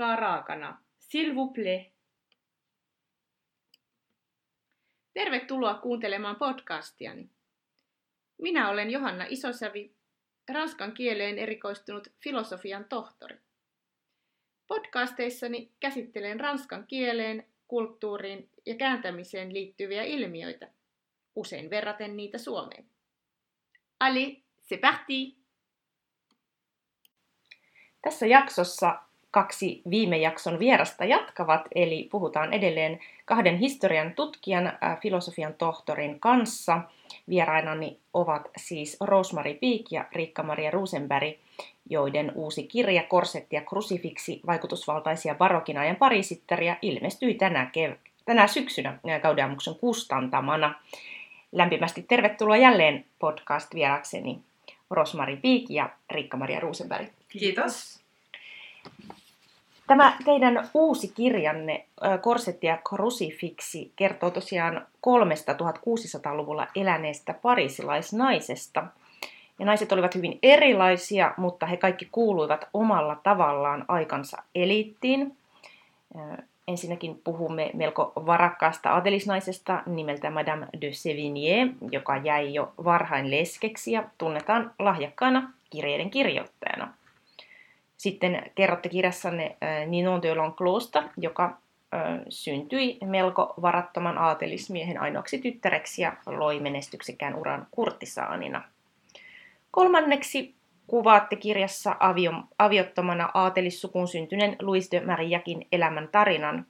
ranskaa raakana. S'il. Tervetuloa kuuntelemaan podcastiani. Minä olen Johanna Isosävi, ranskan kieleen erikoistunut filosofian tohtori. Podcasteissani käsittelen ranskan kieleen, kulttuuriin ja kääntämiseen liittyviä ilmiöitä, usein verraten niitä Suomeen. Allez, c'est parti! Tässä jaksossa kaksi viime jakson vierasta jatkavat, eli puhutaan edelleen kahden historian tutkijan, äh, filosofian tohtorin kanssa. Vierainani ovat siis Rosemary Piik ja Riikka-Maria Rosenberg, joiden uusi kirja Korsetti ja krusifiksi vaikutusvaltaisia barokin ajan parisittäriä ilmestyi tänä, kev- tänä syksynä Gaudeamuksen kustantamana. Lämpimästi tervetuloa jälleen podcast-vierakseni Rosmari Piik ja Riikka-Maria Rosenberg. Kiitos. Tämä teidän uusi kirjanne, Korsetti ja krusifiksi, kertoo tosiaan kolmesta 1600-luvulla eläneestä parisilaisnaisesta. Ja naiset olivat hyvin erilaisia, mutta he kaikki kuuluivat omalla tavallaan aikansa eliittiin. Ensinnäkin puhumme melko varakkaasta aatelisnaisesta nimeltä Madame de Sévigné, joka jäi jo varhain leskeksi ja tunnetaan lahjakkaana kirjeiden kirjoittajana. Sitten kerrotte kirjassanne Ninon de L'Enclosta, joka syntyi melko varattoman aatelismiehen ainoaksi tyttäreksi ja loi menestyksekään uran kurtisaanina. Kolmanneksi kuvaatte kirjassa avio, aviottomana aatelissukuun syntyneen Louis de Marillakin elämän tarinan.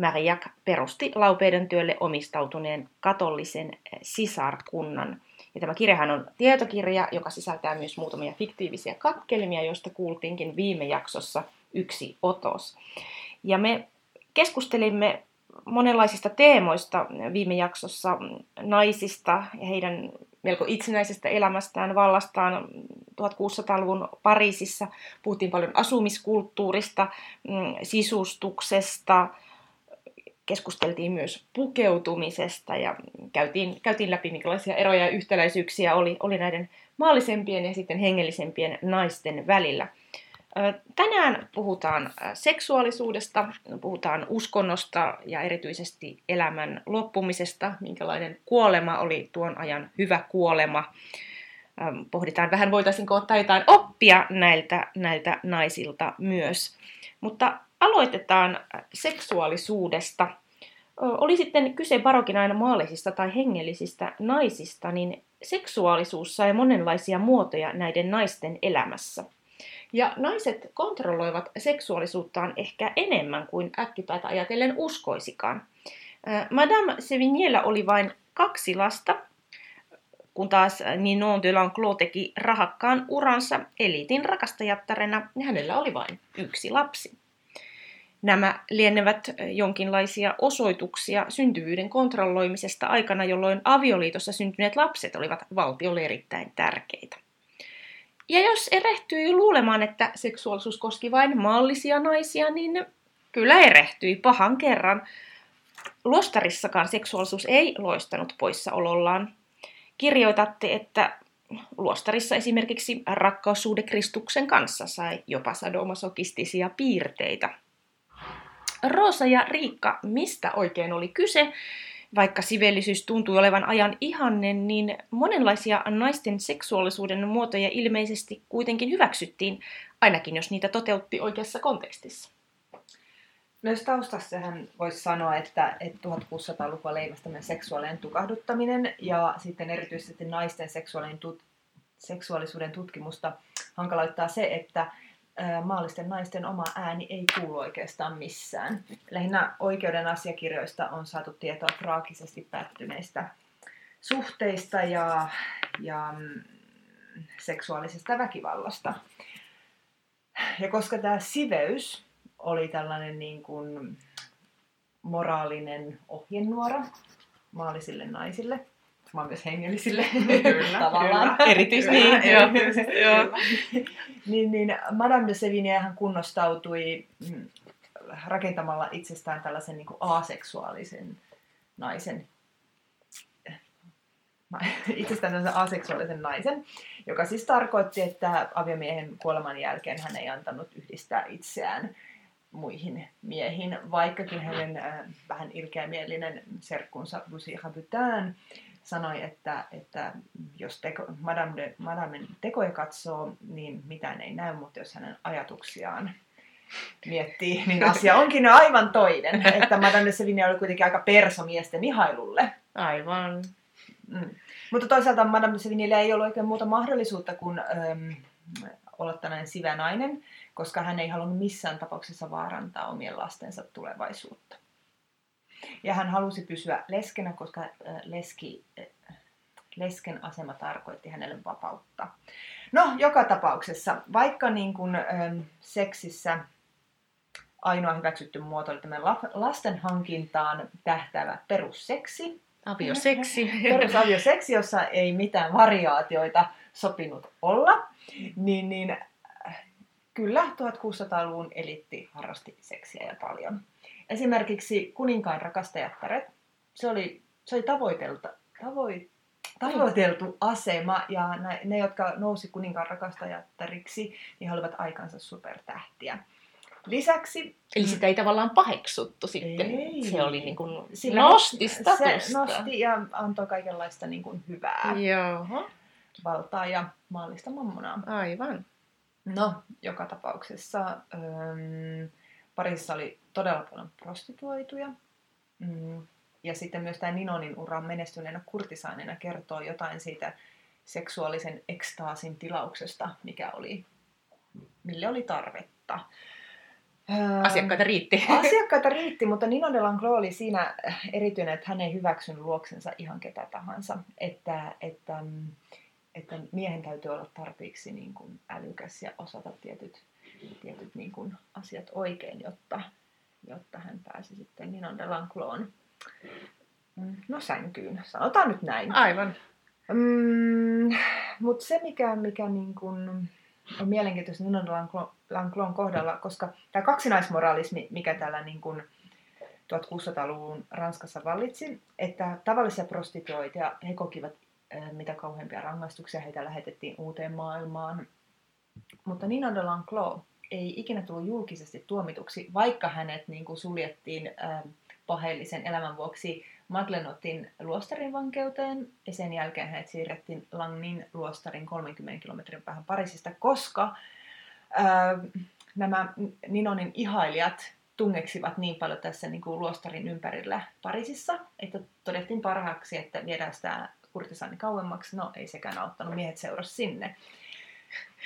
Marillac perusti laupeiden työlle omistautuneen katollisen sisarkunnan – ja tämä kirjahan on tietokirja, joka sisältää myös muutamia fiktiivisiä katkelmia, joista kuultiinkin viime jaksossa yksi otos. Ja me keskustelimme monenlaisista teemoista viime jaksossa naisista ja heidän melko itsenäisestä elämästään, vallastaan 1600-luvun Pariisissa. Puhuttiin paljon asumiskulttuurista, mm, sisustuksesta, keskusteltiin myös pukeutumisesta ja käytiin, käytiin läpi, minkälaisia eroja ja yhtäläisyyksiä oli, oli näiden maallisempien ja sitten hengellisempien naisten välillä. Tänään puhutaan seksuaalisuudesta, puhutaan uskonnosta ja erityisesti elämän loppumisesta, minkälainen kuolema oli tuon ajan hyvä kuolema. Pohditaan vähän, voitaisiinko ottaa jotain oppia näiltä, näiltä naisilta myös. Mutta aloitetaan seksuaalisuudesta. Oli sitten kyse barokin aina maallisista tai hengellisistä naisista, niin seksuaalisuus sai monenlaisia muotoja näiden naisten elämässä. Ja naiset kontrolloivat seksuaalisuuttaan ehkä enemmän kuin äkkipäätä ajatellen uskoisikaan. Madame Sevignyllä oli vain kaksi lasta, kun taas Ninon de Lanclos teki rahakkaan uransa eliitin rakastajattarena ja hänellä oli vain yksi lapsi. Nämä lienevät jonkinlaisia osoituksia syntyvyyden kontrolloimisesta aikana, jolloin avioliitossa syntyneet lapset olivat valtiolle erittäin tärkeitä. Ja jos erehtyi luulemaan, että seksuaalisuus koski vain maallisia naisia, niin kyllä erehtyi pahan kerran. Luostarissakaan seksuaalisuus ei loistanut poissaolollaan. Kirjoitatte, että luostarissa esimerkiksi rakkaussuhde Kristuksen kanssa sai jopa sadomasokistisia piirteitä – Roosa ja Riikka, mistä oikein oli kyse? Vaikka sivellisyys tuntui olevan ajan ihanne, niin monenlaisia naisten seksuaalisuuden muotoja ilmeisesti kuitenkin hyväksyttiin, ainakin jos niitä toteutti oikeassa kontekstissa. No jos taustassahan voisi sanoa, että, että 1600-lukua leimasi seksuaalinen tukahduttaminen ja sitten erityisesti naisten seksuaalisuuden tutkimusta hankaloittaa se, että maallisten naisten oma ääni ei kuulu oikeastaan missään. Lähinnä oikeuden asiakirjoista on saatu tietoa traagisesti päättyneistä suhteista ja, ja mm, seksuaalisesta väkivallasta. Ja koska tämä siveys oli tällainen niin kuin moraalinen ohjenuora maallisille naisille, vaan myös hengellisille kyllä, tavallaan. Kyllä. Erityisesti niin, joo. joo. niin, niin Madame de Sévigné hän kunnostautui mm, rakentamalla itsestään tällaisen niin kuin aseksuaalisen naisen itsestään aseksuaalisen naisen, joka siis tarkoitti, että aviomiehen kuoleman jälkeen hän ei antanut yhdistää itseään muihin miehiin, vaikkakin hänen äh, vähän ilkeämielinen serkkunsa Lucy Rabutin sanoi, että, että jos teko, Madame, de, Madamen tekoja katsoo, niin mitään ei näy, mutta jos hänen ajatuksiaan miettii, niin asia onkin aivan toinen. Että Madame de Sevigny oli kuitenkin aika perso miesten ihailulle. Aivan. Mm. Mutta toisaalta Madame de Sevignyllä ei ollut oikein muuta mahdollisuutta kuin äm, olla tällainen sivä nainen, koska hän ei halunnut missään tapauksessa vaarantaa omien lastensa tulevaisuutta. Ja hän halusi pysyä leskenä, koska äh, leski, äh, lesken asema tarkoitti hänelle vapautta. No, joka tapauksessa, vaikka niin kuin, ähm, seksissä ainoa hyväksytty muoto oli tämä lasten hankintaan tähtäävä perusseksi. Avioseksi. Perusavioseksi, jossa ei mitään variaatioita sopinut olla. Niin, niin äh, kyllä 1600-luvun elitti harrasti seksiä ja paljon. Esimerkiksi kuninkaan rakastajattaret, se oli, se oli tavoitelta, tavoit, tavoiteltu asema ja ne, jotka nousi kuninkaan rakastajattariksi, niin he olivat aikansa supertähtiä. Lisäksi... Eli sitä ei tavallaan paheksuttu sitten. Ei. Se oli niin kuin, Sillä nosti statusta. Se nosti ja antoi kaikenlaista niin kuin hyvää. Joo. Valtaa ja maallista mammonaa. Aivan. No, joka tapauksessa ähm, Pariisissa oli todella paljon prostituoituja. Mm. Ja sitten myös tämä Ninonin uran menestyneenä kurtisaanina kertoo jotain siitä seksuaalisen ekstaasin tilauksesta, mikä oli, mille oli tarvetta. Asiakkaita riitti. Asiakkaita riitti, mutta Nino de Langlo oli siinä erityinen, että hän ei hyväksynyt luoksensa ihan ketä tahansa. Että, että, että miehen täytyy olla tarpeeksi niin kuin älykäs ja osata tietyt, tietyt niin kuin asiat oikein, jotta, jotta hän pääsi sitten Nino de Langloon mm, no sänkyyn. Sanotaan nyt näin. Aivan. Mm, Mutta se, mikä, mikä niin kun on mielenkiintoista Nino de Langloon kohdalla, koska tämä kaksinaismoralismi, mikä täällä niin kun 1600-luvun Ranskassa vallitsi, että tavallisia prostituoita he kokivat mitä kauheampia rangaistuksia, heitä lähetettiin uuteen maailmaan. Mutta Nino de Langlo ei ikinä tullut julkisesti tuomituksi, vaikka hänet niin kuin suljettiin äh, paheellisen elämän vuoksi Maglenotin luostarin vankeuteen ja sen jälkeen hänet siirrettiin Langnin luostarin 30 kilometrin päähän Pariisista, koska ää, nämä Ninonin ihailijat tungeksivat niin paljon tässä niin kuin luostarin ympärillä Pariisissa, että todettiin parhaaksi, että viedään sitä kurtisani kauemmaksi. No ei sekään auttanut, miehet seurasi sinne.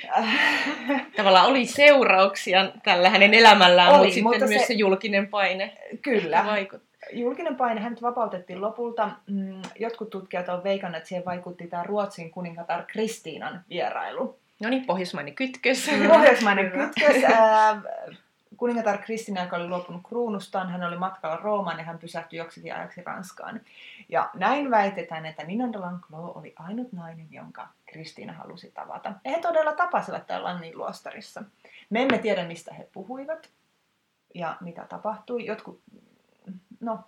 Tavallaan oli seurauksia tällä hänen elämällään, oli, mutta sitten mutta myös se, se julkinen paine kyllä, vaikutti. Julkinen paine hän vapautettiin lopulta. Mm, jotkut tutkijat ovat veikanneet, että siihen vaikutti tämä Ruotsin kuningatar Kristiinan vierailu. No niin, pohjoismainen kytkös. Pohjoismainen kytkös. kuningatar Kristina, joka oli luopunut kruunustaan, hän oli matkalla Roomaan ja hän pysähtyi joksikin ajaksi Ranskaan. Ja näin väitetään, että Nina de Langlo oli ainut nainen, jonka Kristiina halusi tavata. Ja he todella tapasivat täällä Lannin luostarissa. Me emme tiedä, mistä he puhuivat ja mitä tapahtui. Jotkut, no,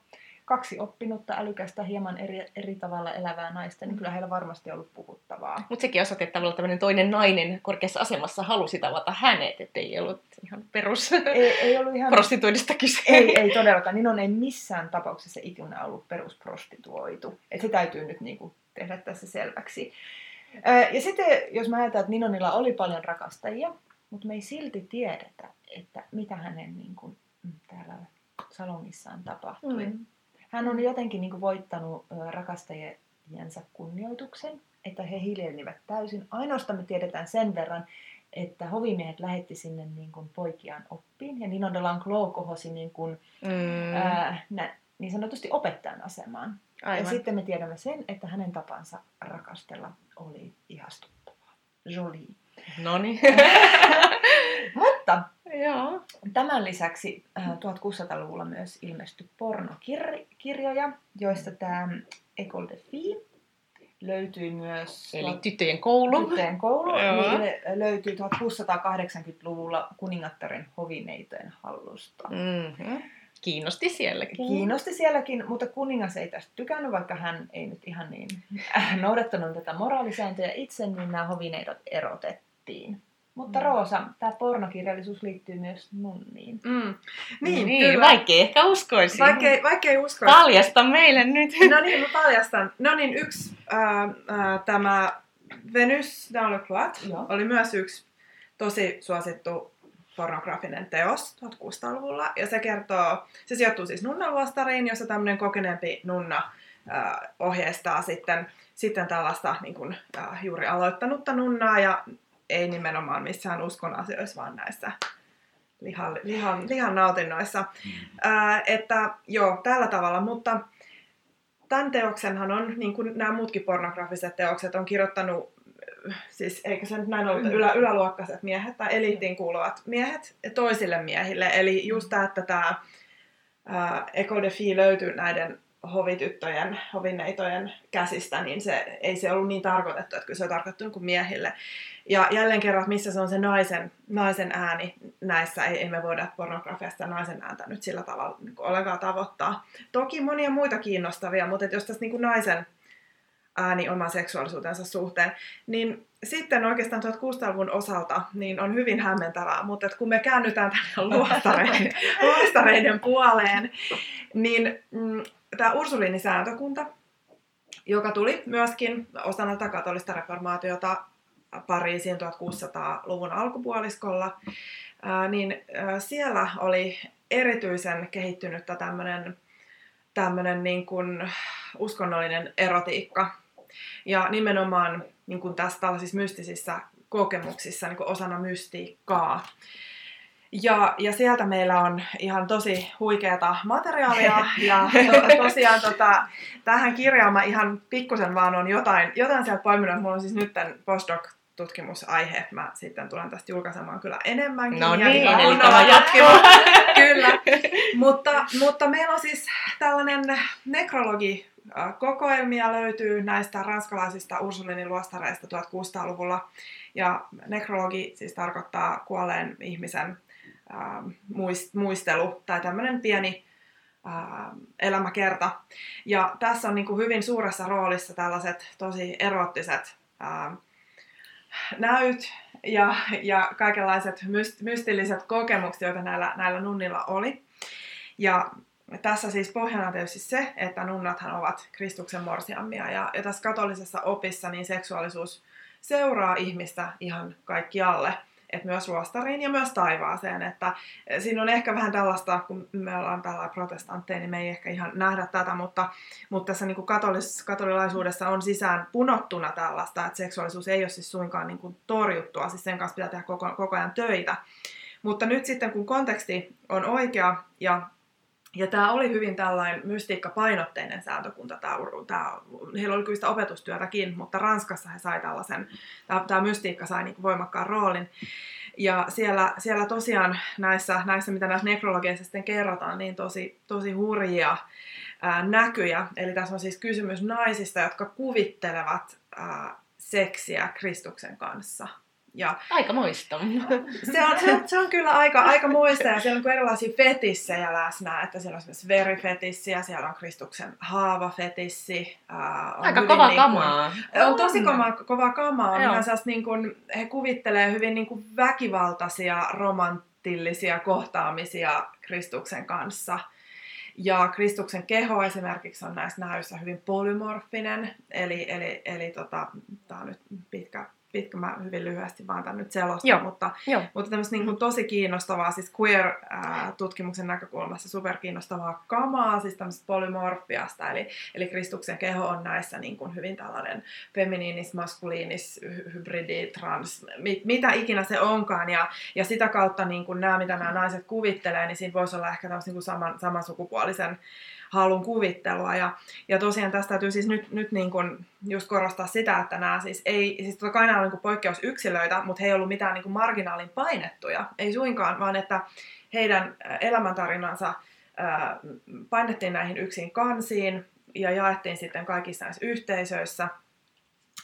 kaksi oppinutta, älykästä, hieman eri, eri tavalla elävää naista, niin kyllä heillä varmasti ollut puhuttavaa. Mutta sekin osoitti, että tavallaan tämmöinen toinen nainen korkeassa asemassa halusi tavata hänet, että ei ollut ihan perus ei, ei ollut ihan... prostituidista kyse. Ei, ei todellakaan. Niin on ei missään tapauksessa ikinä ollut perusprostituoitu. Et se täytyy nyt niinku tehdä tässä selväksi. Ja sitten, jos mä ajatellaan, että Ninonilla oli paljon rakastajia, mutta me ei silti tiedetä, että mitä hänen niin kuin, mm, täällä salongissaan tapahtui. Mm. Hän on jotenkin niin kuin voittanut rakastajiensa kunnioituksen, että he hiljenivät täysin. Ainoastaan me tiedetään sen verran, että hovimiehet lähetti sinne niin kuin poikiaan oppiin. Ja Nino de Langlo kohosi niin, kuin, mm. ää, nä, niin sanotusti opettajan asemaan. Aivan. Ja sitten me tiedämme sen, että hänen tapansa rakastella oli ihastuttavaa. Jolie. No niin. Mutta Joo. Tämän lisäksi 1600-luvulla äh, myös ilmestyi pornokirjoja, joista tämä Ecole de Filles löytyi myös... Eli tyttöjen koulu. Tyttöjen koulu. Niin löytyi 1680-luvulla kuningattaren hovineitojen hallusta. Mm-hmm. Kiinnosti sielläkin. Kiinnosti sielläkin, mutta kuningas ei tästä tykännyt, vaikka hän ei nyt ihan niin noudattanut tätä moraalisääntöjä itse, niin nämä hovineidot erotettiin. Mutta mm. Roosa, tämä pornokirjallisuus liittyy myös nunniin. Mm. Niin, niin kyllä. vaikkei ehkä uskoisi. Vaikkei, vaikkei uskoisi. Paljasta meille nyt. No niin, mä paljastan. No niin, yksi äh, äh, tämä Venus dans le cloître oli myös yksi tosi suosittu pornografinen teos 1600-luvulla. Ja se kertoo, se sijoittuu siis nunnaluostariin, jossa tämmöinen kokeneempi nunna äh, ohjeistaa sitten, sitten tällaista niin kuin, äh, juuri aloittanutta nunnaa ja ei nimenomaan missään uskon asioissa, vaan näissä lihan, lihan, lihan nautinnoissa. Mm. Ää, että joo, tällä tavalla, mutta tämän teoksenhan on, niin kuin nämä muutkin pornografiset teokset, on kirjoittanut, siis eikö se nyt näin ollut, ylä, yläluokkaiset miehet tai eliittiin kuuluvat miehet toisille miehille. Eli just tämä, että tämä Eco de Fille löytyy näiden hovityttöjen, hovineitojen käsistä, niin se, ei se ollut niin tarkoitettu, että kyllä se on tarkoitettu kuin miehille. Ja jälleen kerran, missä se on se naisen, naisen ääni näissä, ei, ei me voida pornografiasta naisen ääntä nyt sillä tavalla niin kuin ollenkaan tavoittaa. Toki monia muita kiinnostavia, mutta jos tässä niin kuin naisen ääni oman seksuaalisuutensa suhteen, niin sitten oikeastaan 1600-luvun osalta niin on hyvin hämmentävää, mutta että kun me käännytään tänne luostareiden, luostareiden puoleen, niin mm, tämä Ursuliinisääntökunta, joka tuli myöskin osana tätä katolista reformaatiota Pariisiin 1600-luvun alkupuoliskolla, niin siellä oli erityisen kehittynyttä tämmöinen tämmöinen niin kuin uskonnollinen erotiikka. Ja nimenomaan niin kuin tässä tällaisissa mystisissä kokemuksissa niin kuin osana mystiikkaa. Ja, ja sieltä meillä on ihan tosi huikeata materiaalia ja to, tosiaan tota, tähän kirjaan mä ihan pikkusen vaan on jotain, jotain sieltä poiminut. Mulla on siis nyt postdoc tutkimusaihe. Mä sitten tulen tästä julkaisemaan kyllä enemmänkin. No niin, ja eli tämä jatkuva. kyllä. mutta, mutta meillä on siis tällainen nekrologi kokoelmia löytyy näistä ranskalaisista Ursulinin luostareista 1600-luvulla. Ja nekrologi siis tarkoittaa kuolleen ihmisen muistelu tai tämmöinen pieni elämäkerta. Ja tässä on niin kuin hyvin suuressa roolissa tällaiset tosi erottiset näyt ja, ja kaikenlaiset mystilliset kokemukset, joita näillä, näillä nunnilla oli. Ja tässä siis pohjana tietysti se, että nunnathan ovat Kristuksen morsiammia ja, ja tässä katolisessa opissa niin seksuaalisuus seuraa ihmistä ihan kaikkialle – että myös ruostariin ja myös taivaaseen. Että siinä on ehkä vähän tällaista, kun me ollaan tällä protestantteja, niin me ei ehkä ihan nähdä tätä, mutta, mutta tässä niin kuin katolis, katolilaisuudessa on sisään punottuna tällaista, että seksuaalisuus ei ole siis suinkaan niin kuin torjuttua, siis sen kanssa pitää tehdä koko, koko ajan töitä. Mutta nyt sitten kun konteksti on oikea ja ja tämä oli hyvin tällainen mystiikkapainotteinen sääntökunta. Tämä, heillä oli kyllä sitä opetustyötäkin, mutta Ranskassa he sai tällaisen, tämä, tämä mystiikka sai niin voimakkaan roolin. Ja siellä, siellä tosiaan näissä, näissä, mitä näissä nekrologeissa sitten kerrotaan, niin tosi, tosi hurjia ää, näkyjä. Eli tässä on siis kysymys naisista, jotka kuvittelevat ää, seksiä Kristuksen kanssa. Ja aika muista. Se on, se, on, se on kyllä aika, aika muista ja siellä on erilaisia fetissejä läsnä, että siellä on esimerkiksi verifetissiä, siellä on Kristuksen haavafetissi. Äh, on aika kova niin kuin, kamaa. On tosi kova, kova kamaa. On ihan niin kuin, he kuvittelee hyvin niin kuin väkivaltaisia, romanttillisia kohtaamisia Kristuksen kanssa. Ja Kristuksen keho esimerkiksi on näissä näyssä hyvin polymorfinen, eli, eli, eli tota, tämä on nyt pitkä pitkä, mä hyvin lyhyesti vaan tämän nyt selostan, Joo. mutta, Joo. mutta tämmöistä niin kuin tosi kiinnostavaa, siis queer-tutkimuksen näkökulmassa super kiinnostavaa kamaa, siis tämmöistä polymorfiasta, eli, eli Kristuksen keho on näissä niin kuin hyvin tällainen feminiinis, maskuliinis, hybridi, trans, mit, mitä ikinä se onkaan, ja, ja sitä kautta niin kuin nämä, mitä nämä naiset kuvittelee, niin siinä voisi olla ehkä tämmöistä niin kuin saman, samansukupuolisen halun kuvittelua. Ja, ja tosiaan tästä täytyy siis nyt, nyt niin kuin just korostaa sitä, että nämä siis ei, siis totta kai nämä on niin poikkeusyksilöitä, mutta he ei ollut mitään niin kuin marginaalin painettuja, ei suinkaan, vaan että heidän elämäntarinansa ää, painettiin näihin yksin kansiin ja jaettiin sitten kaikissa näissä yhteisöissä.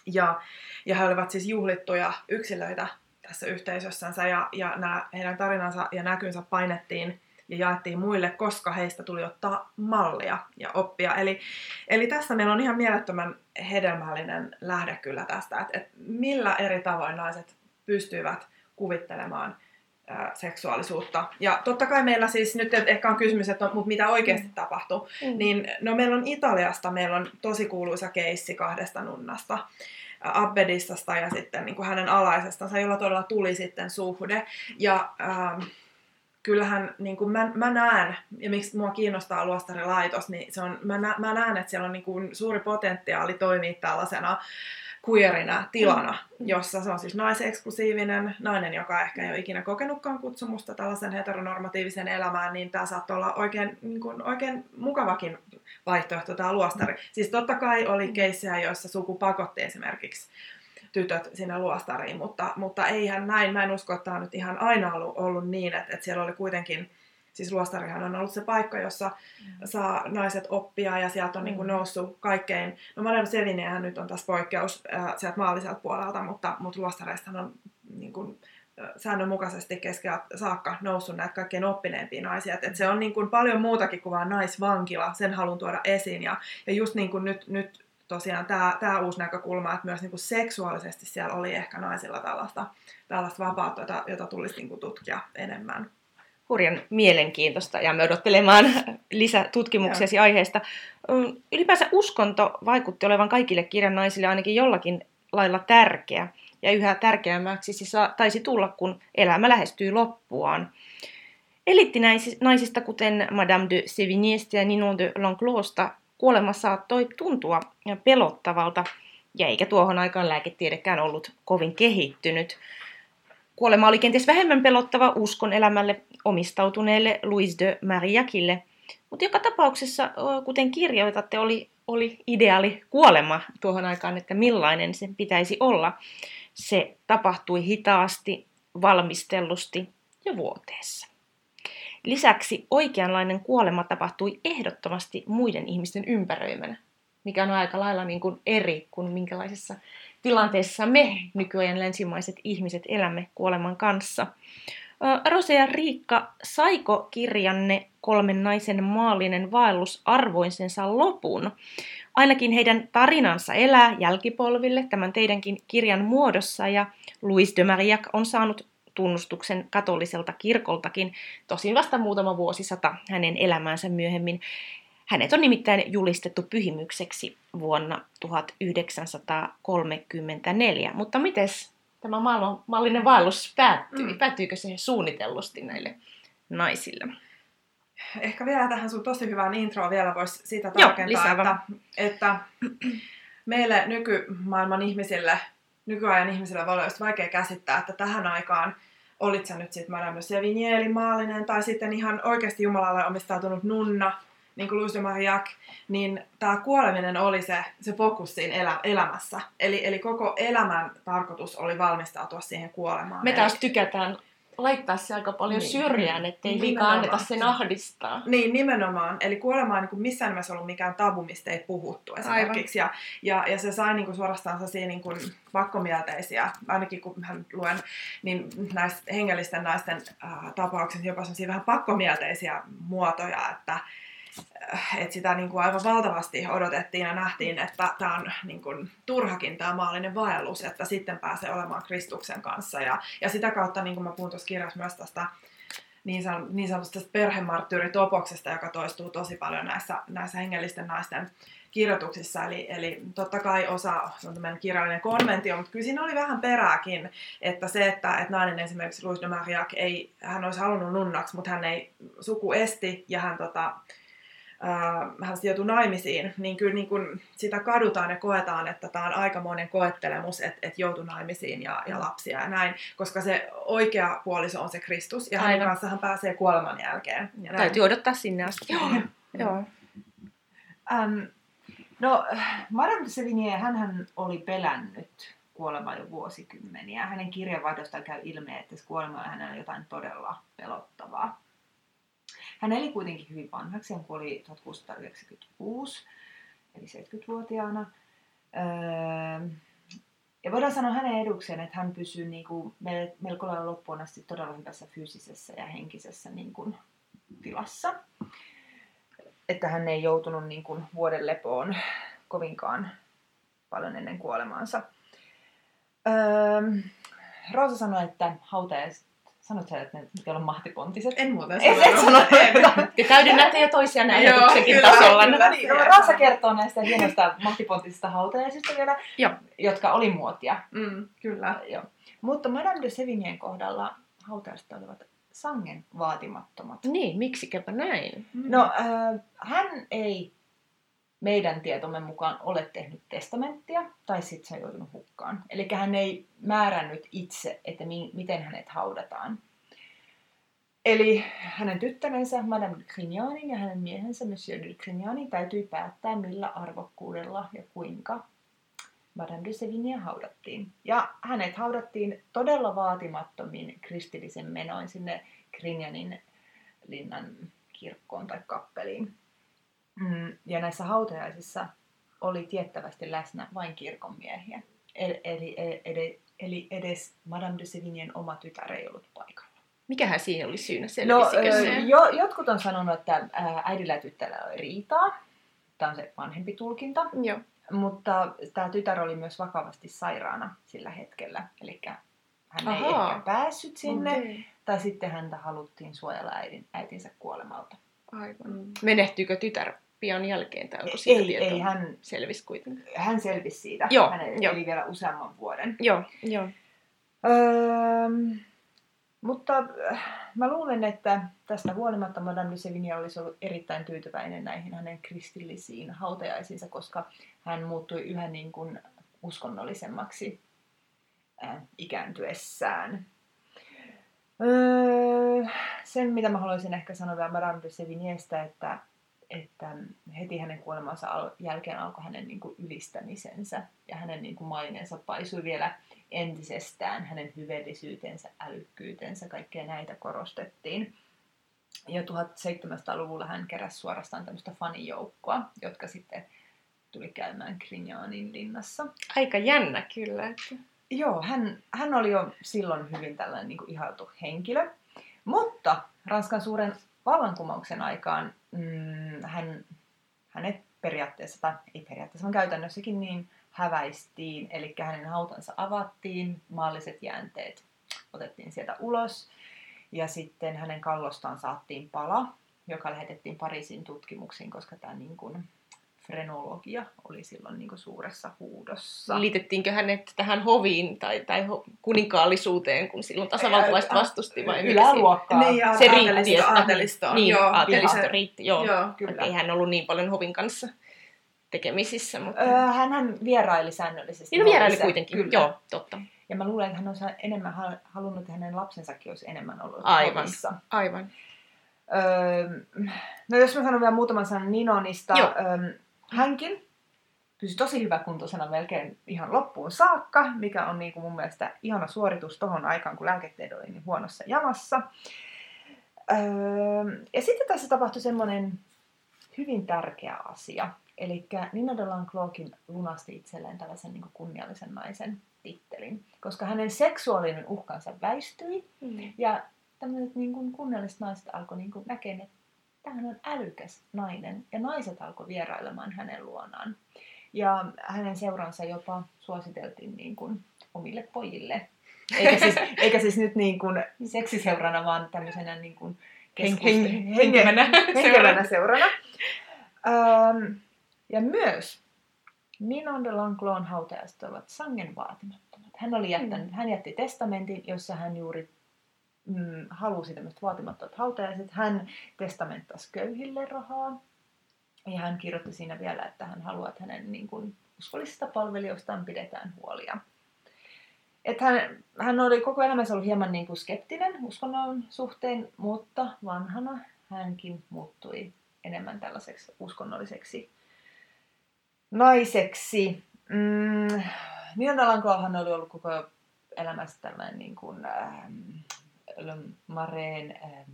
Ja, ja he olivat siis juhlittuja yksilöitä tässä yhteisössänsä ja, ja nämä, heidän tarinansa ja näkynsä painettiin ja jaettiin muille, koska heistä tuli ottaa mallia ja oppia. Eli, eli tässä meillä on ihan mielettömän hedelmällinen lähde kyllä tästä, että, että millä eri tavoin naiset pystyvät kuvittelemaan seksuaalisuutta. Ja totta kai meillä siis nyt ehkä on kysymys, että no, mutta mitä oikeasti mm. tapahtuu, mm. niin no meillä on Italiasta, meillä on tosi kuuluisa keissi kahdesta nunnasta, Abbedistasta ja sitten niin kuin hänen alaisestansa, jolla todella tuli sitten suhde. Ja ähm, kyllähän niin kuin mä, mä näen, ja miksi mua kiinnostaa luostarilaitos, niin se on, mä, nä, mä näen, että siellä on niin kuin suuri potentiaali toimia tällaisena queerinä tilana, mm. jossa se on siis naiseksklusiivinen, nainen, joka ehkä ei ole ikinä kokenutkaan kutsumusta tällaisen heteronormatiivisen elämään, niin tämä saattaa olla oikein, niin kuin, oikein mukavakin vaihtoehto tämä luostari. Siis totta kai oli keissejä, joissa suku pakotti esimerkiksi tytöt sinne luostariin, mutta, mutta eihän näin, mä en usko, että tämä on nyt ihan aina ollut, ollut niin, että, että siellä oli kuitenkin siis luostarihan on ollut se paikka, jossa mm. saa naiset oppia ja sieltä on mm. niin kuin noussut kaikkein, no Madame Sevinehän nyt on tässä poikkeus äh, sieltä maalliselta puolelta, mutta, mutta luostareista on niin kuin, säännönmukaisesti keskellä saakka noussut näitä kaikkein oppineimpia naisia. Et, et se on niin kuin paljon muutakin kuin vain naisvankila, sen haluan tuoda esiin. Ja, ja just niin kuin nyt, nyt tosiaan tämä, tämä uusi näkökulma, että myös niin kuin seksuaalisesti siellä oli ehkä naisilla tällaista, tällaista vapautta, jota, jota tulisi niin kuin tutkia enemmän hurjan mielenkiintoista ja me odottelemaan lisätutkimuksiasi aiheesta. Ylipäänsä uskonto vaikutti olevan kaikille kirjan naisille ainakin jollakin lailla tärkeä. Ja yhä tärkeämmäksi se taisi tulla, kun elämä lähestyy loppuaan. naisista, kuten Madame de Sévignéstä ja Ninon de L'Enclosta, kuolema saattoi tuntua pelottavalta, ja eikä tuohon aikaan lääketiedekään ollut kovin kehittynyt. Kuolema oli kenties vähemmän pelottava uskon elämälle omistautuneelle Louis de Mariacille, mutta joka tapauksessa, kuten kirjoitatte, oli, oli ideaali kuolema tuohon aikaan, että millainen sen pitäisi olla. Se tapahtui hitaasti, valmistellusti ja vuoteessa. Lisäksi oikeanlainen kuolema tapahtui ehdottomasti muiden ihmisten ympäröimänä, mikä on aika lailla niin kuin eri kuin minkälaisessa tilanteessa me nykyajan länsimaiset ihmiset elämme kuoleman kanssa. Rose ja Riikka, saiko kirjanne kolmen naisen maallinen vaellus arvoisensa lopun? Ainakin heidän tarinansa elää jälkipolville tämän teidänkin kirjan muodossa ja Louis de Marillac on saanut tunnustuksen katoliselta kirkoltakin, tosin vasta muutama vuosisata hänen elämäänsä myöhemmin. Hänet on nimittäin julistettu pyhimykseksi vuonna 1934. Mutta miten tämä maailmanmallinen vaellus päättyi? Mm. Päättyykö se suunnitellusti näille naisille? Ehkä vielä tähän sun tosi hyvään introon vielä voisi sitä tarkentaa, että, että meille nykymaailman ihmisille, nykyajan ihmisille voi olla vaikea käsittää, että tähän aikaan olit sä nyt sitten Madame Sevigny, maallinen, tai sitten ihan oikeasti Jumalalle omistautunut nunna, niin kuin Louis de Marillac, niin tämä kuoleminen oli se, se fokus siinä elä, elämässä. Eli, eli koko elämän tarkoitus oli valmistautua siihen kuolemaan. Me taas tykätään laittaa se aika paljon niin. syrjään, ettei liikaa anneta sen ahdistaa. Niin, nimenomaan. Eli kuolema on niin missään nimessä ollut mikään tabu, mistä ei puhuttu esimerkiksi. Ja, ja, ja se sai niin kuin suorastaan sellaisia niin kuin pakkomielteisiä, ainakin kun hän luen, niin näistä hengellisten naisten äh, tapauksissa jopa sellaisia vähän pakkomielteisiä muotoja, että että sitä niin kuin aivan valtavasti odotettiin ja nähtiin, että tämä on niin kuin, turhakin tämä maallinen vaellus, että sitten pääsee olemaan Kristuksen kanssa. Ja, ja sitä kautta, niin kuin mä puhun tuossa kirjassa myös tästä niin, san, niin sanotusta perhemarttyyritopoksesta, joka toistuu tosi paljon näissä, näissä hengellisten naisten kirjoituksissa. Eli, eli totta kai osa on tämmöinen kirjallinen konventio, mutta kyllä siinä oli vähän perääkin, että se, että, että nainen esimerkiksi Louis de Marillac ei, hän olisi halunnut nunnaksi, mutta hän ei suku esti ja hän tota, äh, hän sijoitui naimisiin, niin kyllä niin kun sitä kadutaan ja koetaan, että tämä on aikamoinen koettelemus, että et joutui naimisiin ja, ja lapsia ja näin, koska se oikea puoliso on se Kristus, ja hänen kanssa hän pääsee kuoleman jälkeen. Ja Täytyy odottaa sinne asti. Joo. Joo. Um, no, Madame de Sevigné, hän oli pelännyt kuolemaa jo vuosikymmeniä. Hänen kirjanvaihdostaan käy ilme, että kuolema on hänellä jotain todella pelottavaa. Hän eli kuitenkin hyvin vanhaksi, hän kuoli 1696, eli 70-vuotiaana. Öö, ja voidaan sanoa hänen edukseen, että hän pysyy niin kuin melko lailla loppuun asti todella hyvässä fyysisessä ja henkisessä niin kuin tilassa. Että hän ei joutunut niin kuin vuoden lepoon kovinkaan paljon ennen kuolemaansa. Öö, Roosa sanoi, että hautajaiset Sanoit sä, että ne pitää olla mahtipontiset? En muuten Et, et sano. Te täydennätte jo toisiaan Joo, ajatuksenkin kyllä, tasolla. kyllä. niin. Raasa kertoo näistä hienoista mahtipontisista hautajaisista vielä, Joo. jotka oli muotia. Mm, kyllä. Joo. Mutta Madame de Sevignien kohdalla hautajaiset olivat sangen vaatimattomat. Niin, miksikäpä näin? Mm. No, äh, hän ei meidän tietomme mukaan ole tehnyt testamenttia, tai sitten se on joutunut hukkaan. Eli hän ei määrännyt itse, että mi- miten hänet haudataan. Eli hänen tyttärensä Madame de ja hänen miehensä Monsieur de Crignanin täytyi päättää, millä arvokkuudella ja kuinka Madame de Sevigne haudattiin. Ja hänet haudattiin todella vaatimattomin kristillisen menoin sinne Crignanin linnan kirkkoon tai kappeliin. Mm, Ja näissä hautajaisissa oli tiettävästi läsnä vain kirkonmiehiä. Eli, eli, eli, eli edes Madame de Sevignen oma tytär ei ollut paikalla. Mikähän siinä oli syynä? No, se? jo, jotkut on sanonut, että äidillä ja tyttärellä oli riitaa. Tämä on se vanhempi tulkinta. Joo. Mutta tämä tytär oli myös vakavasti sairaana sillä hetkellä. Eli hän ei Ahaa. ehkä päässyt sinne. Okei. Tai sitten häntä haluttiin suojella äidin, äitinsä kuolemalta. Aivan. Menehtyykö tytär pian jälkeen, tai onko siitä Ei, tietoa? ei, hän, Selvisi kuitenkin. hän selvisi siitä. Joo, hän eli vielä useamman vuoden. Joo, joo. Öö, mutta äh, mä luulen, että tästä huolimatta Madame de Sevigny olisi ollut erittäin tyytyväinen näihin hänen kristillisiin hautajaisiinsa, koska hän muuttui yhä niin kuin uskonnollisemmaksi äh, ikääntyessään. Öö, sen, mitä mä haluaisin ehkä sanoa vielä Madame de Sevignestä, että, että heti hänen kuolemansa al- jälkeen alkoi hänen niin kuin ylistämisensä ja hänen niin kuin maineensa paisui vielä entisestään hänen hyveellisyytensä, älykkyytensä, kaikkea näitä korostettiin. Ja 1700-luvulla hän keräsi suorastaan tämmöistä fanijoukkoa, jotka sitten tuli käymään Grignanin linnassa. Aika jännä kyllä. Että... Joo, hän, hän oli jo silloin hyvin tällainen niin kuin ihailtu henkilö. Mutta Ranskan suuren vallankumouksen aikaan mm, hän, hänet periaatteessa, tai ei periaatteessa, vaan käytännössäkin niin häväistiin. Eli hänen hautansa avattiin, maalliset jäänteet otettiin sieltä ulos. Ja sitten hänen kallostaan saattiin pala, joka lähetettiin Pariisin tutkimuksiin, koska tämä niin kuin frenologia oli silloin niin kuin suuressa huudossa. Liitettiinkö hänet tähän hoviin tai, tai ho- kuninkaallisuuteen, kun silloin tasavaltalaiset vastusti vai? Yläluokkaa. Niin, ja Se riitti, aatelisto, että- aatelistoon. Niin, joo, aatelisto kyllä. riitti, joo. Joo, Kyllä. Ei hän ollut niin paljon hovin kanssa tekemisissä, mutta... Öö, hän vieraili säännöllisesti. niin no vieraili kuitenkin, Kyllä. joo, totta. Ja mä luulen, että hän olisi enemmän hal- halunnut, että hänen lapsensakin olisi enemmän ollut Aivan. hovissa. Aivan. Öö, no jos mä sanon vielä muutaman sanan Ninonista. Joo. Öö, hänkin pysyi tosi hyväkuntoisena melkein ihan loppuun saakka, mikä on niin kuin mun mielestä ihana suoritus tohon aikaan, kun lääketieto oli niin huonossa jamassa. Öö, ja sitten tässä tapahtui semmoinen hyvin tärkeä asia. Eli Nina de Lancloakin lunasti itselleen tällaisen niin kunniallisen naisen tittelin, koska hänen seksuaalinen uhkansa väistyi Mm. ja tämmöiset niin kuin kunnialliset naiset alkoi niin näkemään, että tämähän on älykäs nainen. Ja naiset alkoi vierailemaan hänen luonaan. Ja hänen seuransa jopa suositeltiin niin kuin omille pojille. Eikä siis, eikä siis nyt niin kuin seksiseurana, vaan tämmöisenä niin kuin Hen- keskus- hen- henkevänä henkevänä seurana. Ähm, ja myös Ninon de Lanclon hautajaiset ovat sangen vaatimattomat. Hän, oli jättänyt, hän jätti testamentin, jossa hän juuri mm, halusi tämmöiset vaatimattomat hautajaiset. Hän testamenttasi köyhille rahaa. Ja hän kirjoitti siinä vielä, että hän haluaa, että hänen niin kuin, uskollisista palvelijoistaan pidetään huolia. Että hän, hän oli koko elämänsä ollut hieman niin kuin skeptinen uskonnon suhteen, mutta vanhana hänkin muuttui enemmän tällaiseksi uskonnolliseksi naiseksi. Mm, Dalankoahan oli ollut koko elämässä tällainen niin kuin, Le Mareen ähm,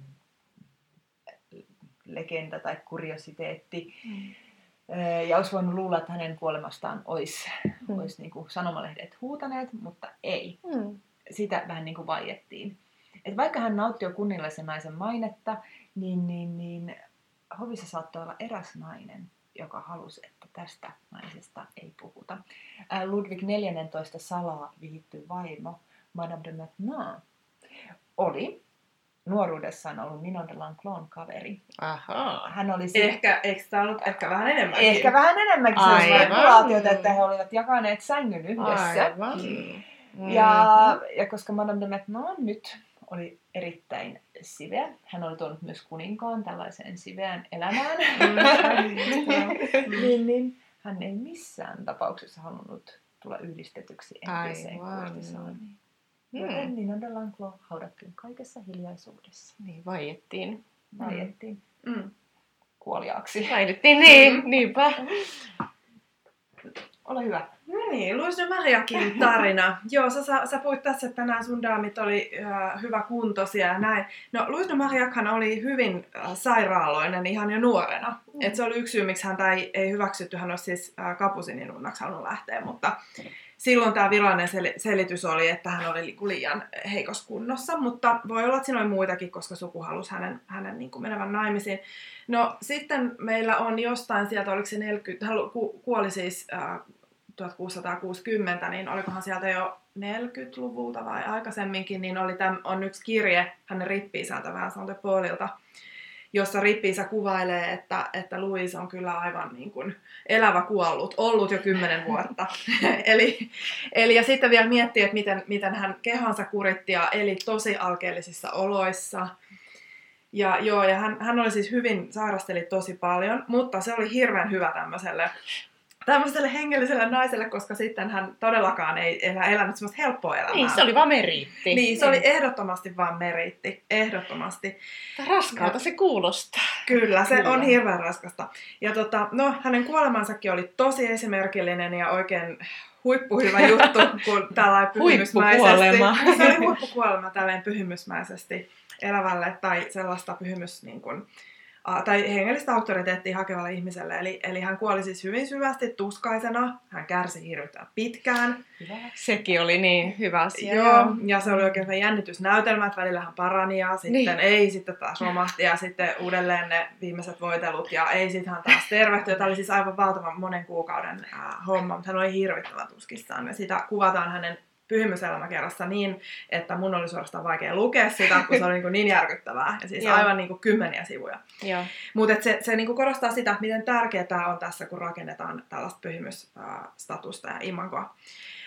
legenda tai kuriositeetti. Mm. Äh, Ja olisi voinut luulla, että hänen kuolemastaan olisi, Mm. olisi niin kuin sanomalehdet huutaneet, mutta ei Mm. sitä vähän niin kuin vaiettiin. että vaikka hän nautti jo kunnillisen naisen mainetta, niin, niin, niin hovissa saattoi olla eräs nainen, joka halusi, että tästä naisesta ei puhuta. Ää, Ludwig 14 salaa viihtyy vaimo Madame de Maintenon oli nuoruudessaan ollut Ninon de Lanclon kaveri. Ahaa. Hän oli si- Ehkä, eikö tämä ollut ehkä vähän enemmän? ehkä vähän enemmänkin Aivan. sellaisia että he olivat jakaneet sängyn yhdessä. Aivan. Ja, Mm-hmm. ja koska Madame de Maintenon nyt oli erittäin siveä, hän oli tuonut myös kuninkaan tällaiseen siveään elämään, niin, niin hän ei missään tapauksessa halunnut tulla yhdistetyksi entiseen Aivan. Kurtisaaniin. Mm. Joten Ninon de Lanclos haudattiin kaikessa hiljaisuudessa. Niin, vaiettiin. Vaiettiin Mm. kuoliaaksi. Vaiettiin, niin, niinpä. Ole hyvä. No niin, Louis de Mariakin tarina. Joo, sä, sä, sä puhuit tässä, että nämä sun daamit oli äh, hyvä kuntoisia ja näin. No, Louis de Mariakhan oli hyvin äh, sairaaloinen ihan jo nuorena. Mm. Et se oli yksi syy, miksi häntä ei, ei hyväksytty. Hän olisi siis äh, kapusinin unnaksi halunnut lähteä, mutta silloin tämä virallinen sel- selitys oli, että hän oli liian heikossa kunnossa, mutta voi olla, että siinä oli muitakin, koska suku halusi hänen, hänen niin kuin menevän naimisiin. No sitten meillä on jostain sieltä, oliko se 40, hän ku- kuoli siis äh, 1660, niin olikohan sieltä jo 40-luvulta vai aikaisemminkin, niin oli täm, on yksi kirje hänen rippi-isältä Vincent de Paulilta, jossa rippi kuvailee, että, että Louis on kyllä aivan niin kuin elävä kuollut, ollut jo kymmenen vuotta. eli, eli ja sitten vielä miettii, että miten, miten hän kehonsa kuritti ja eli tosi alkeellisissa oloissa. Ja joo, ja hän, hän oli siis hyvin, sairasteli tosi paljon, mutta se oli hirveän hyvä tämmöiselle tämmöiselle hengelliselle naiselle, koska sitten hän todellakaan ei enää elänyt semmoista helppoa elämää. Niin, se oli vaan meriitti. Niin, se oli ehdottomasti vaan meriitti. Ehdottomasti. Raskalta se kuulostaa. Kyllä, se Kyllä. on hirveän raskasta. Ja tota, no, hänen kuolemansakin oli tosi esimerkillinen ja oikein huippuhyvä juttu, kun tällainen pyhimysmäisesti... Se oli huippukuolema tällainen pyhimysmäisesti elävälle tai sellaista pyhimys... Niin kuin, tai hengellistä auktoriteettia hakevalle ihmiselle. Eli, eli hän kuoli siis hyvin syvästi tuskaisena, hän kärsi hirvittävän pitkään. Hyvä. Sekin oli niin hyvä asia. Joo, ja se oli oikein jännitysnäytelmä, että välillä hän parani ja sitten Niin. niin. ei, sitten taas romahti ja sitten uudelleen ne viimeiset voitelut ja ei, sitten hän taas tervehtyi. Tämä oli siis aivan valtavan monen kuukauden äh, homma, mutta hän oli hirvittävän tuskissaan ja sitä kuvataan hänen pyhimyselämäkerrassa niin, että mun oli suorastaan vaikea lukea sitä, kun se oli niin, kuin niin järkyttävää. Ja siis Joo. aivan niin kuin kymmeniä sivuja. Mutta se, se niinku korostaa sitä, miten tärkeää tämä on tässä, kun rakennetaan tällaista pyhimysstatusta ja imagoa.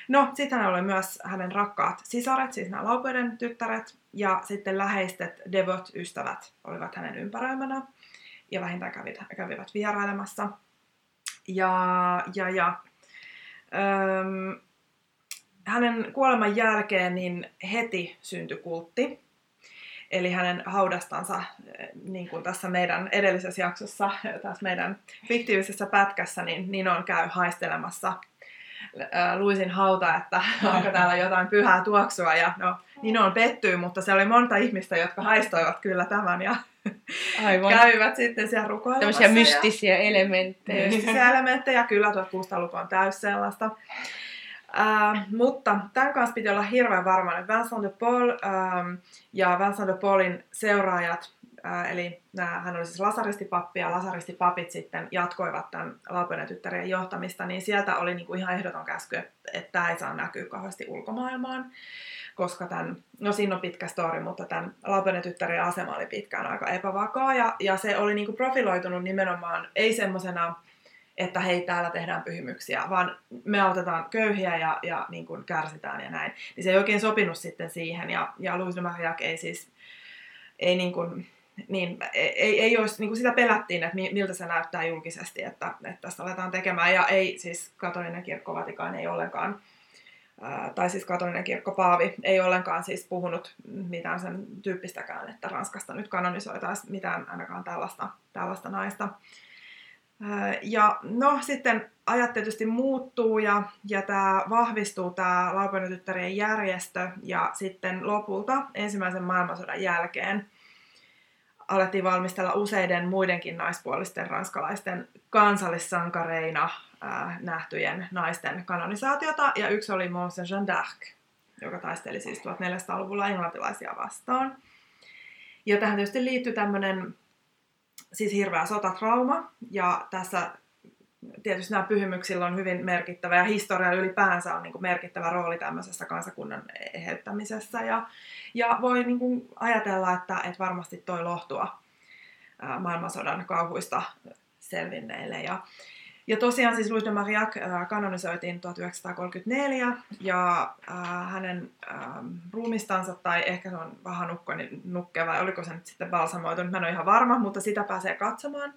No, sitten hänellä oli myös hänen rakkaat sisaret, siis nämä laupeuden tyttäret, ja sitten läheistet devot-ystävät olivat hänen ympäröimänä, ja vähintään kävivät, kävivät vierailemassa. Ja, ja, ja öm, hänen kuoleman jälkeen niin heti syntyi kultti, Eli hänen haudastansa, eh, niin kuin tässä meidän edellisessä jaksossa, tässä meidän fiktiivisessä pätkässä, niin Ninon käy haistelemassa ää, Luisin hauta, että onko täällä jotain pyhää tuoksua. Ja no, Ninoon pettyy, mutta se oli monta ihmistä, jotka haistoivat kyllä tämän ja Aivan. kävivät sitten siellä rukoilemassa. Tämmöisiä ja- mystisiä elementtejä. mystisiä elementtejä, kyllä 1600-luku on täys sellaista. Äh, mutta tämän kanssa piti olla hirveän varma, että Vincent de Paul ähm, ja Vincent de Paulin seuraajat, äh, eli nämä, hän oli siis lasaristipappi ja lasaristipapit sitten jatkoivat tämän tyttärien johtamista, niin sieltä oli niinku ihan ehdoton käsky, että, että tämä ei saa näkyä kauheasti ulkomaailmaan koska tämän, no siinä on pitkä story, mutta tämän tyttären asema oli pitkään aika epävakaa ja, ja se oli niinku profiloitunut nimenomaan ei semmoisena, että hei täällä tehdään pyhimyksiä, vaan me autetaan köyhiä ja, ja niin kuin kärsitään ja näin. Niin se ei oikein sopinut sitten siihen ja, ja Louis de Marillac ei siis, ei niin kuin, niin, ei, ei olisi, niin kuin sitä pelättiin, että mi- miltä se näyttää julkisesti, että, että tästä aletaan tekemään. Ja ei siis katolinen kirkko Vatikaan ei ollenkaan, tai siis katolinen kirkko Paavi ei ollenkaan siis puhunut mitään sen tyyppistäkään, että Ranskasta nyt kanonisoitaisiin mitään ainakaan tällaista, tällaista naista. Ja no sitten ajat tietysti muuttuu ja, ja tämä vahvistuu tämä Laupeuden tyttärien järjestö ja sitten lopulta ensimmäisen maailmansodan jälkeen alettiin valmistella useiden muidenkin naispuolisten ranskalaisten kansallissankareina ää, nähtyjen naisten kanonisaatiota ja yksi oli Mont Jeanne d'Arc. joka taisteli siis 1400-luvulla englantilaisia vastaan. Ja tähän tietysti liittyy tämmöinen siis hirveä sotatrauma, ja tässä tietysti nämä pyhimyksillä on hyvin merkittävä, ja historia ylipäänsä on niin kuin merkittävä rooli tämmöisessä kansakunnan eheyttämisessä, ja, ja voi niin kuin ajatella, että, että varmasti toi lohtua maailmansodan kauhuista selvinneille. Ja, ja tosiaan siis Louis de Marillac äh, kanonisoitiin 1934 ja äh, hänen äh, ruumistansa, tai ehkä se on vahanukko, niin nukke vai oliko se nyt sitten balsamoitu, mä en ole ihan varma, mutta sitä pääsee katsomaan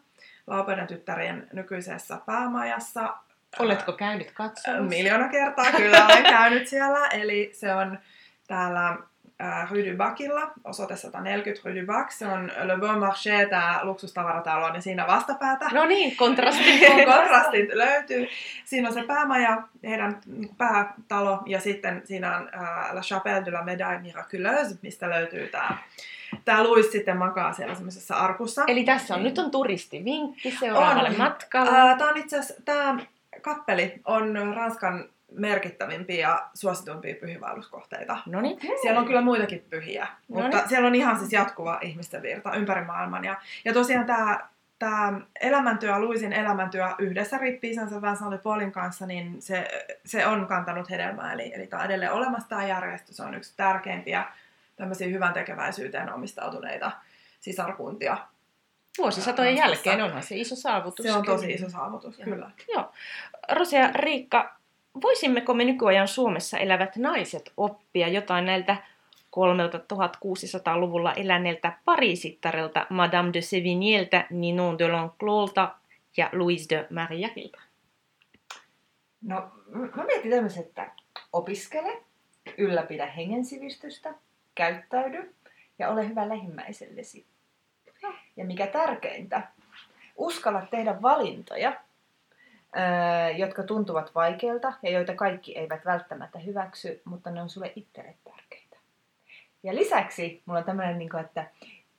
Laupeuden tyttärien nykyisessä päämajassa. Oletko käynyt katsomassa? Miljoona kertaa kyllä olen käynyt siellä, eli se on täällä äh, Rue du Bacilla, osoite 140 Rue du Bac. Se on Le Bon Marché, tämä luksustavaratalon, niin siinä vastapäätä. No niin, kontrasti. kontrastit löytyy. Siinä on se päämaja, heidän päätalo, ja sitten siinä on äh, La Chapelle de la Médaille Miraculeuse, mistä löytyy tämä Tämä Louis sitten makaa siellä semmoisessa arkussa. Eli tässä on, nyt on turistivinkki seuraavalle on. matkalle. Äh, tämä on itse asiassa, tämä kappeli on Ranskan merkittävimpiä ja suosituimpia pyhiinvaelluskohteita. No niin. Siellä on kyllä muitakin pyhiä, Noniin. mutta siellä on ihan siis jatkuva ihmisten virta ympäri maailman. Ja, ja tosiaan tämä tämä elämäntyö, Luisin elämäntyö yhdessä rippi-isänsä Vincent Paulin kanssa, niin se, se on kantanut hedelmää. Eli, eli tämä on edelleen olemassa tämä järjestö. Se on yksi tärkeimpiä tämmöisiä hyvän tekeväisyyteen omistautuneita sisarkuntia. Vuosisatojen jälkeen onhan se iso saavutus. Se on tosi iso saavutus, kyllä. Joo. Rosia Riikka, voisimmeko me nykyajan Suomessa elävät naiset oppia jotain näiltä 3600-luvulla eläneeltä parisittarilta Madame de Sévignéeltä, Ninon de L'Enclolta ja Louise de Marillacilta? No, mä mietin tämmöisen, että opiskele, ylläpidä hengensivistystä, käyttäydy ja ole hyvä lähimmäisellesi. Ja mikä tärkeintä, uskalla tehdä valintoja, jotka tuntuvat vaikeilta ja joita kaikki eivät välttämättä hyväksy, mutta ne on sulle itselle tärkeitä. Ja lisäksi mulla on tämmöinen, niin että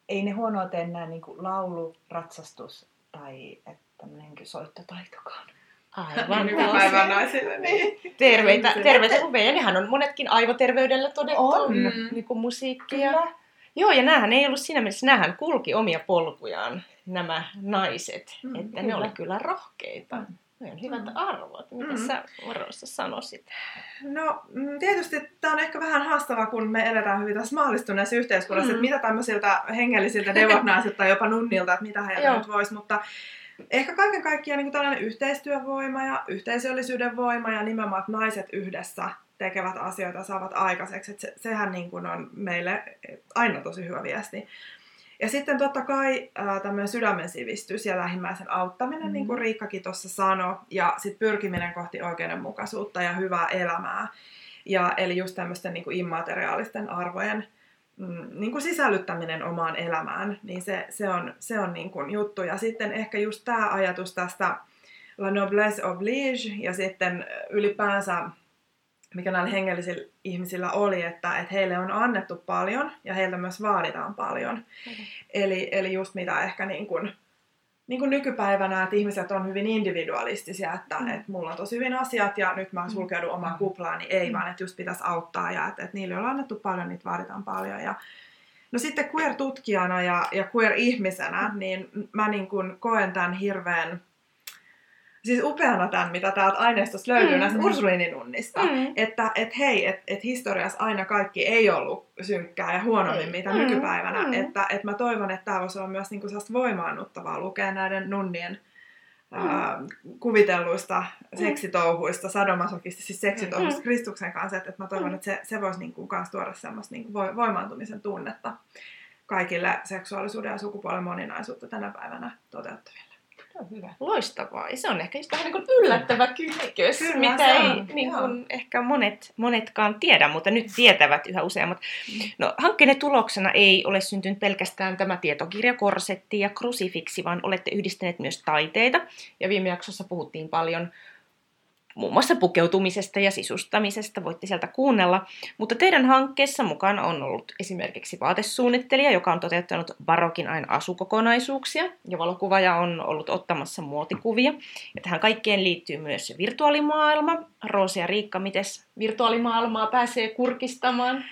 ei ne huonoa tee enää niin laulu, ratsastus tai tämmöinen soittotaitokaan. Aivan. Nykypäivän naisille, niin. Terveitä, terveitä huveja. Nehän on monetkin aivoterveydellä todettu. On. Mm. Niin kuin musiikkia. Kyllä. Joo, ja näähän ei ollut siinä mielessä, näähän kulki omia polkujaan, nämä naiset. Mm, että kyllä. ne oli kyllä rohkeita. Mm. Ne on hyvät arvot. Mitä mm. sä Varoissa sanoisit? No mm, tietysti tämä on ehkä vähän haastavaa, kun me eletään hyvin tässä maallistuneessa yhteiskunnassa, mm. että mitä tämmöisiltä hengellisiltä devotnaisilta tai jopa nunnilta, että mitä heiltä nyt voisi, mutta ehkä kaiken kaikkiaan niin tällainen yhteistyövoima ja yhteisöllisyyden voima ja nimenomaan, että naiset yhdessä tekevät asioita saavat aikaiseksi. Että se, sehän niin kuin on meille aina tosi hyvä viesti. Ja sitten totta kai ää, tämmöinen sydämen sivistys ja lähimmäisen auttaminen, mm-hmm. niin kuin Riikkakin tuossa sanoi, ja sitten pyrkiminen kohti oikeudenmukaisuutta ja hyvää elämää. Ja, eli just tämmöisten niin kuin immateriaalisten arvojen mm, niin kuin sisällyttäminen omaan elämään, niin se, se on, se on niin kuin juttu. Ja sitten ehkä just tämä ajatus tästä la noblesse oblige ja sitten ylipäänsä mikä näillä hengellisillä ihmisillä oli, että, että heille on annettu paljon ja heiltä myös vaaditaan paljon. Mm-hmm. Eli, eli just mitä ehkä niin kuin, niin kuin nykypäivänä, että ihmiset on hyvin individualistisia, että, mm. että mulla on tosi hyvin asiat ja nyt mä sulkeudun omaan kuplaan, niin ei mm. vaan, että just pitäisi auttaa ja että, että niille on annettu paljon, niitä vaaditaan paljon. Ja, no sitten queer-tutkijana ja, ja queer-ihmisenä, niin mä niin kuin koen tämän hirveän siis upeana tämän, mitä täältä aineistosta löytyy mm, näistä Ursulininunnista, mm. että et hei, että et historiassa aina kaikki ei ollut synkkää ja huonommin mm. mitä mm. nykypäivänä, mm. että et mä toivon, että tämä voisi olla myös niinku voimaannuttavaa lukea näiden nunnien mm. ää, kuvitelluista seksitouhuista, sadomasokistisista seksitouhuista mm. Kristuksen kanssa, että et mä toivon, mm. että se, se voisi niinku kans tuoda semmoista niinku voimaantumisen tunnetta kaikille seksuaalisuuden ja sukupuolen moninaisuutta tänä päivänä toteuttaville on hyvä. Loistavaa. Ja se on ehkä just vähän niin kuin yllättävä kytkös, Kyllä, mitä ei niin kuin ehkä monet, monetkaan tiedä, mutta nyt tietävät yhä useammat. Mm. No, hankkeen tuloksena ei ole syntynyt pelkästään tämä tietokirja, korsetti ja krusifiksi, vaan olette yhdistäneet myös taiteita. Ja viime jaksossa puhuttiin paljon muun muassa pukeutumisesta ja sisustamisesta, voitte sieltä kuunnella. Mutta teidän hankkeessa mukana on ollut esimerkiksi vaatesuunnittelija, joka on toteuttanut barokin aina asukokonaisuuksia, ja valokuvaaja on ollut ottamassa muotikuvia. Ja tähän kaikkeen liittyy myös virtuaalimaailma. Roosi ja Riikka, miten virtuaalimaailmaa pääsee kurkistamaan?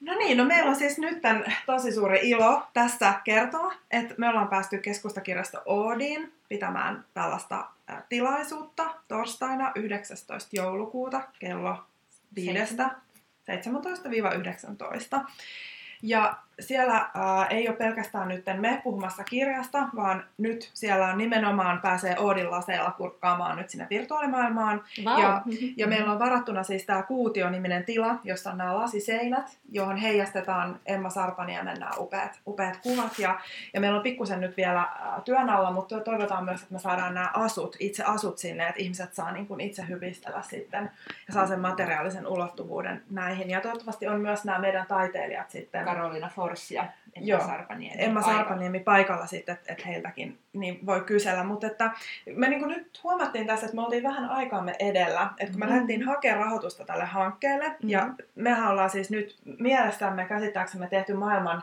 No niin, no meillä on siis nyt tosi suuri ilo tässä kertoa, että me ollaan päästy keskustakirjasto Oodiin pitämään tällaista tilaisuutta torstaina 19. joulukuuta kello 5. 17-19. Ja siellä ää, ei ole pelkästään nyt me puhumassa kirjasta, vaan nyt siellä on nimenomaan pääsee Oodin laseella kurkkaamaan nyt sinne virtuaalimaailmaan. Wow. Ja, ja meillä on varattuna siis tämä Kuutio-niminen tila, jossa on nämä lasiseinät, johon heijastetaan Emma Sarpaniemen nämä upeat, upeat kuvat. Ja, ja meillä on pikkusen nyt vielä ää, työn alla, mutta toivotaan myös, että me saadaan nämä asut, itse asut sinne, että ihmiset saa niin kuin itse hyvistellä sitten ja saa sen materiaalisen ulottuvuuden näihin. Ja toivottavasti on myös nämä meidän taiteilijat sitten. Karolina Fors ja Emma Joo, Sarpaniemi. Emma paikalla. Sarpaniemi paikalla sitten, että et heiltäkin niin voi kysellä. Mutta että me niin nyt huomattiin tässä, että me oltiin vähän aikaamme edellä. Että kun me Mm. lähdettiin hakemaan rahoitusta tälle hankkeelle, Mm. ja mehän ollaan siis nyt mielestämme käsittääksemme tehty maailman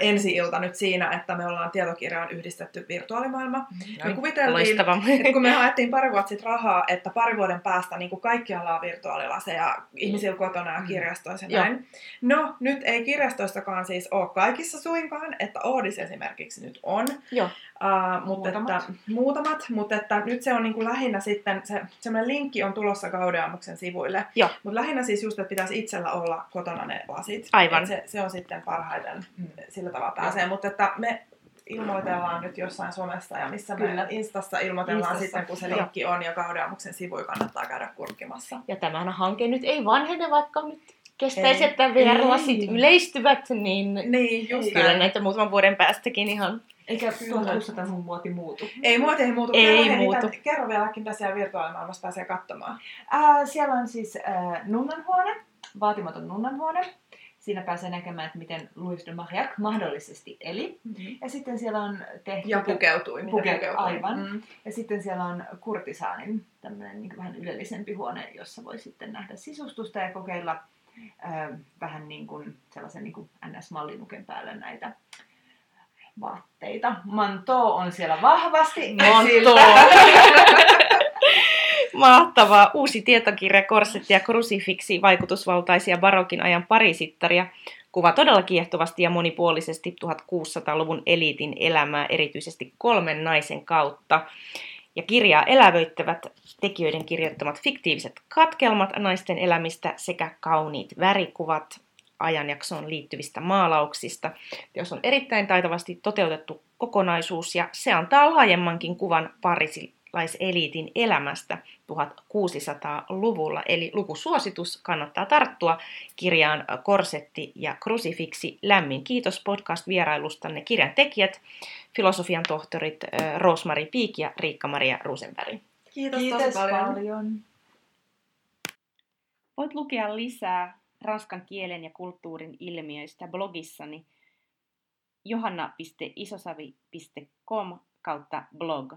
ensi-ilta nyt siinä, että me ollaan tietokirjaan yhdistetty virtuaalimaailma. Me kuviteltiin, Loistava. et kun me haettiin pari vuotta sitten rahaa, että pari vuoden päästä niin kuin kaikkialla on virtuaalilaseja ihmisillä kotona ja Mm. kirjastoissa ja Joo. näin. No, nyt ei kirjastoistakaan siis ole kaikissa suinkaan, että Oodis esimerkiksi nyt on. Joo. Uh, mutta Muutamat. Että, muutamat, mutta että nyt se on niin kuin lähinnä sitten, se, semmoinen linkki on tulossa Gaudeamuksen sivuille. Joo. Mutta lähinnä siis just, että pitäisi itsellä olla kotona ne lasit. Aivan. Et se, se on sitten parhaiten Mm. sillä tavalla pääsee. Mutta että me ilmoitellaan nyt jossain somessa ja missä me Kyllä. Instassa ilmoitellaan Instassa, sitten, kun se linkki on ja Gaudeamuksen sivuja kannattaa käydä kurkkimassa. Ja tämähän hanke nyt ei vanhene, vaikka nyt kestäisi, Ei. että VR-lasit Ei. yleistyvät, niin Niin, just kyllä näin. näitä muutaman vuoden päästäkin ihan... Eikä Kyllä. 1600 mun muoti muutu. Ei muoti ei muutu. Ei kerro, muutu. Mitä, kerro vielä, mitä siellä virtuaalimaailmassa pääsee katsomaan. Ää, siellä on siis ää, nunnanhuone, vaatimaton nunnanhuone. Siinä pääsee näkemään, että miten Louis de Marillac mahdollisesti eli. Ja sitten siellä on tehty... Ja pukeutui. Puke- pukeutui. aivan. Mm. Ja sitten siellä on kurtisaanin tämmöinen niin vähän ylellisempi huone, jossa voi sitten nähdä sisustusta ja kokeilla ää, vähän niin kuin sellaisen niin kuin NS-mallinuken päälle näitä vaatteita. Manto on siellä vahvasti Monto! Mahtavaa! Uusi tietokirja Korsetti ja Krusifiksi vaikutusvaltaisia barokin ajan parisittaria kuvaa todella kiehtovasti ja monipuolisesti 1600-luvun eliitin elämää erityisesti kolmen naisen kautta. Ja kirjaa elävöittävät tekijöiden kirjoittamat fiktiiviset katkelmat naisten elämistä sekä kauniit värikuvat ajanjaksoon liittyvistä maalauksista. Teos on erittäin taitavasti toteutettu kokonaisuus ja se antaa laajemmankin kuvan parisilaiseliitin elämästä 1600-luvulla. Eli lukusuositus kannattaa tarttua kirjaan Korsetti ja Krusifiksi. Lämmin kiitos podcast-vierailustanne kirjan tekijät, filosofian tohtorit Roosmari Piik ja Riikka-Maria Rosenberg. Kiitos, Kiitos tosi paljon. paljon. Voit lukea lisää ranskan kielen ja kulttuurin ilmiöistä blogissani johanna.isosavi.com kautta blog.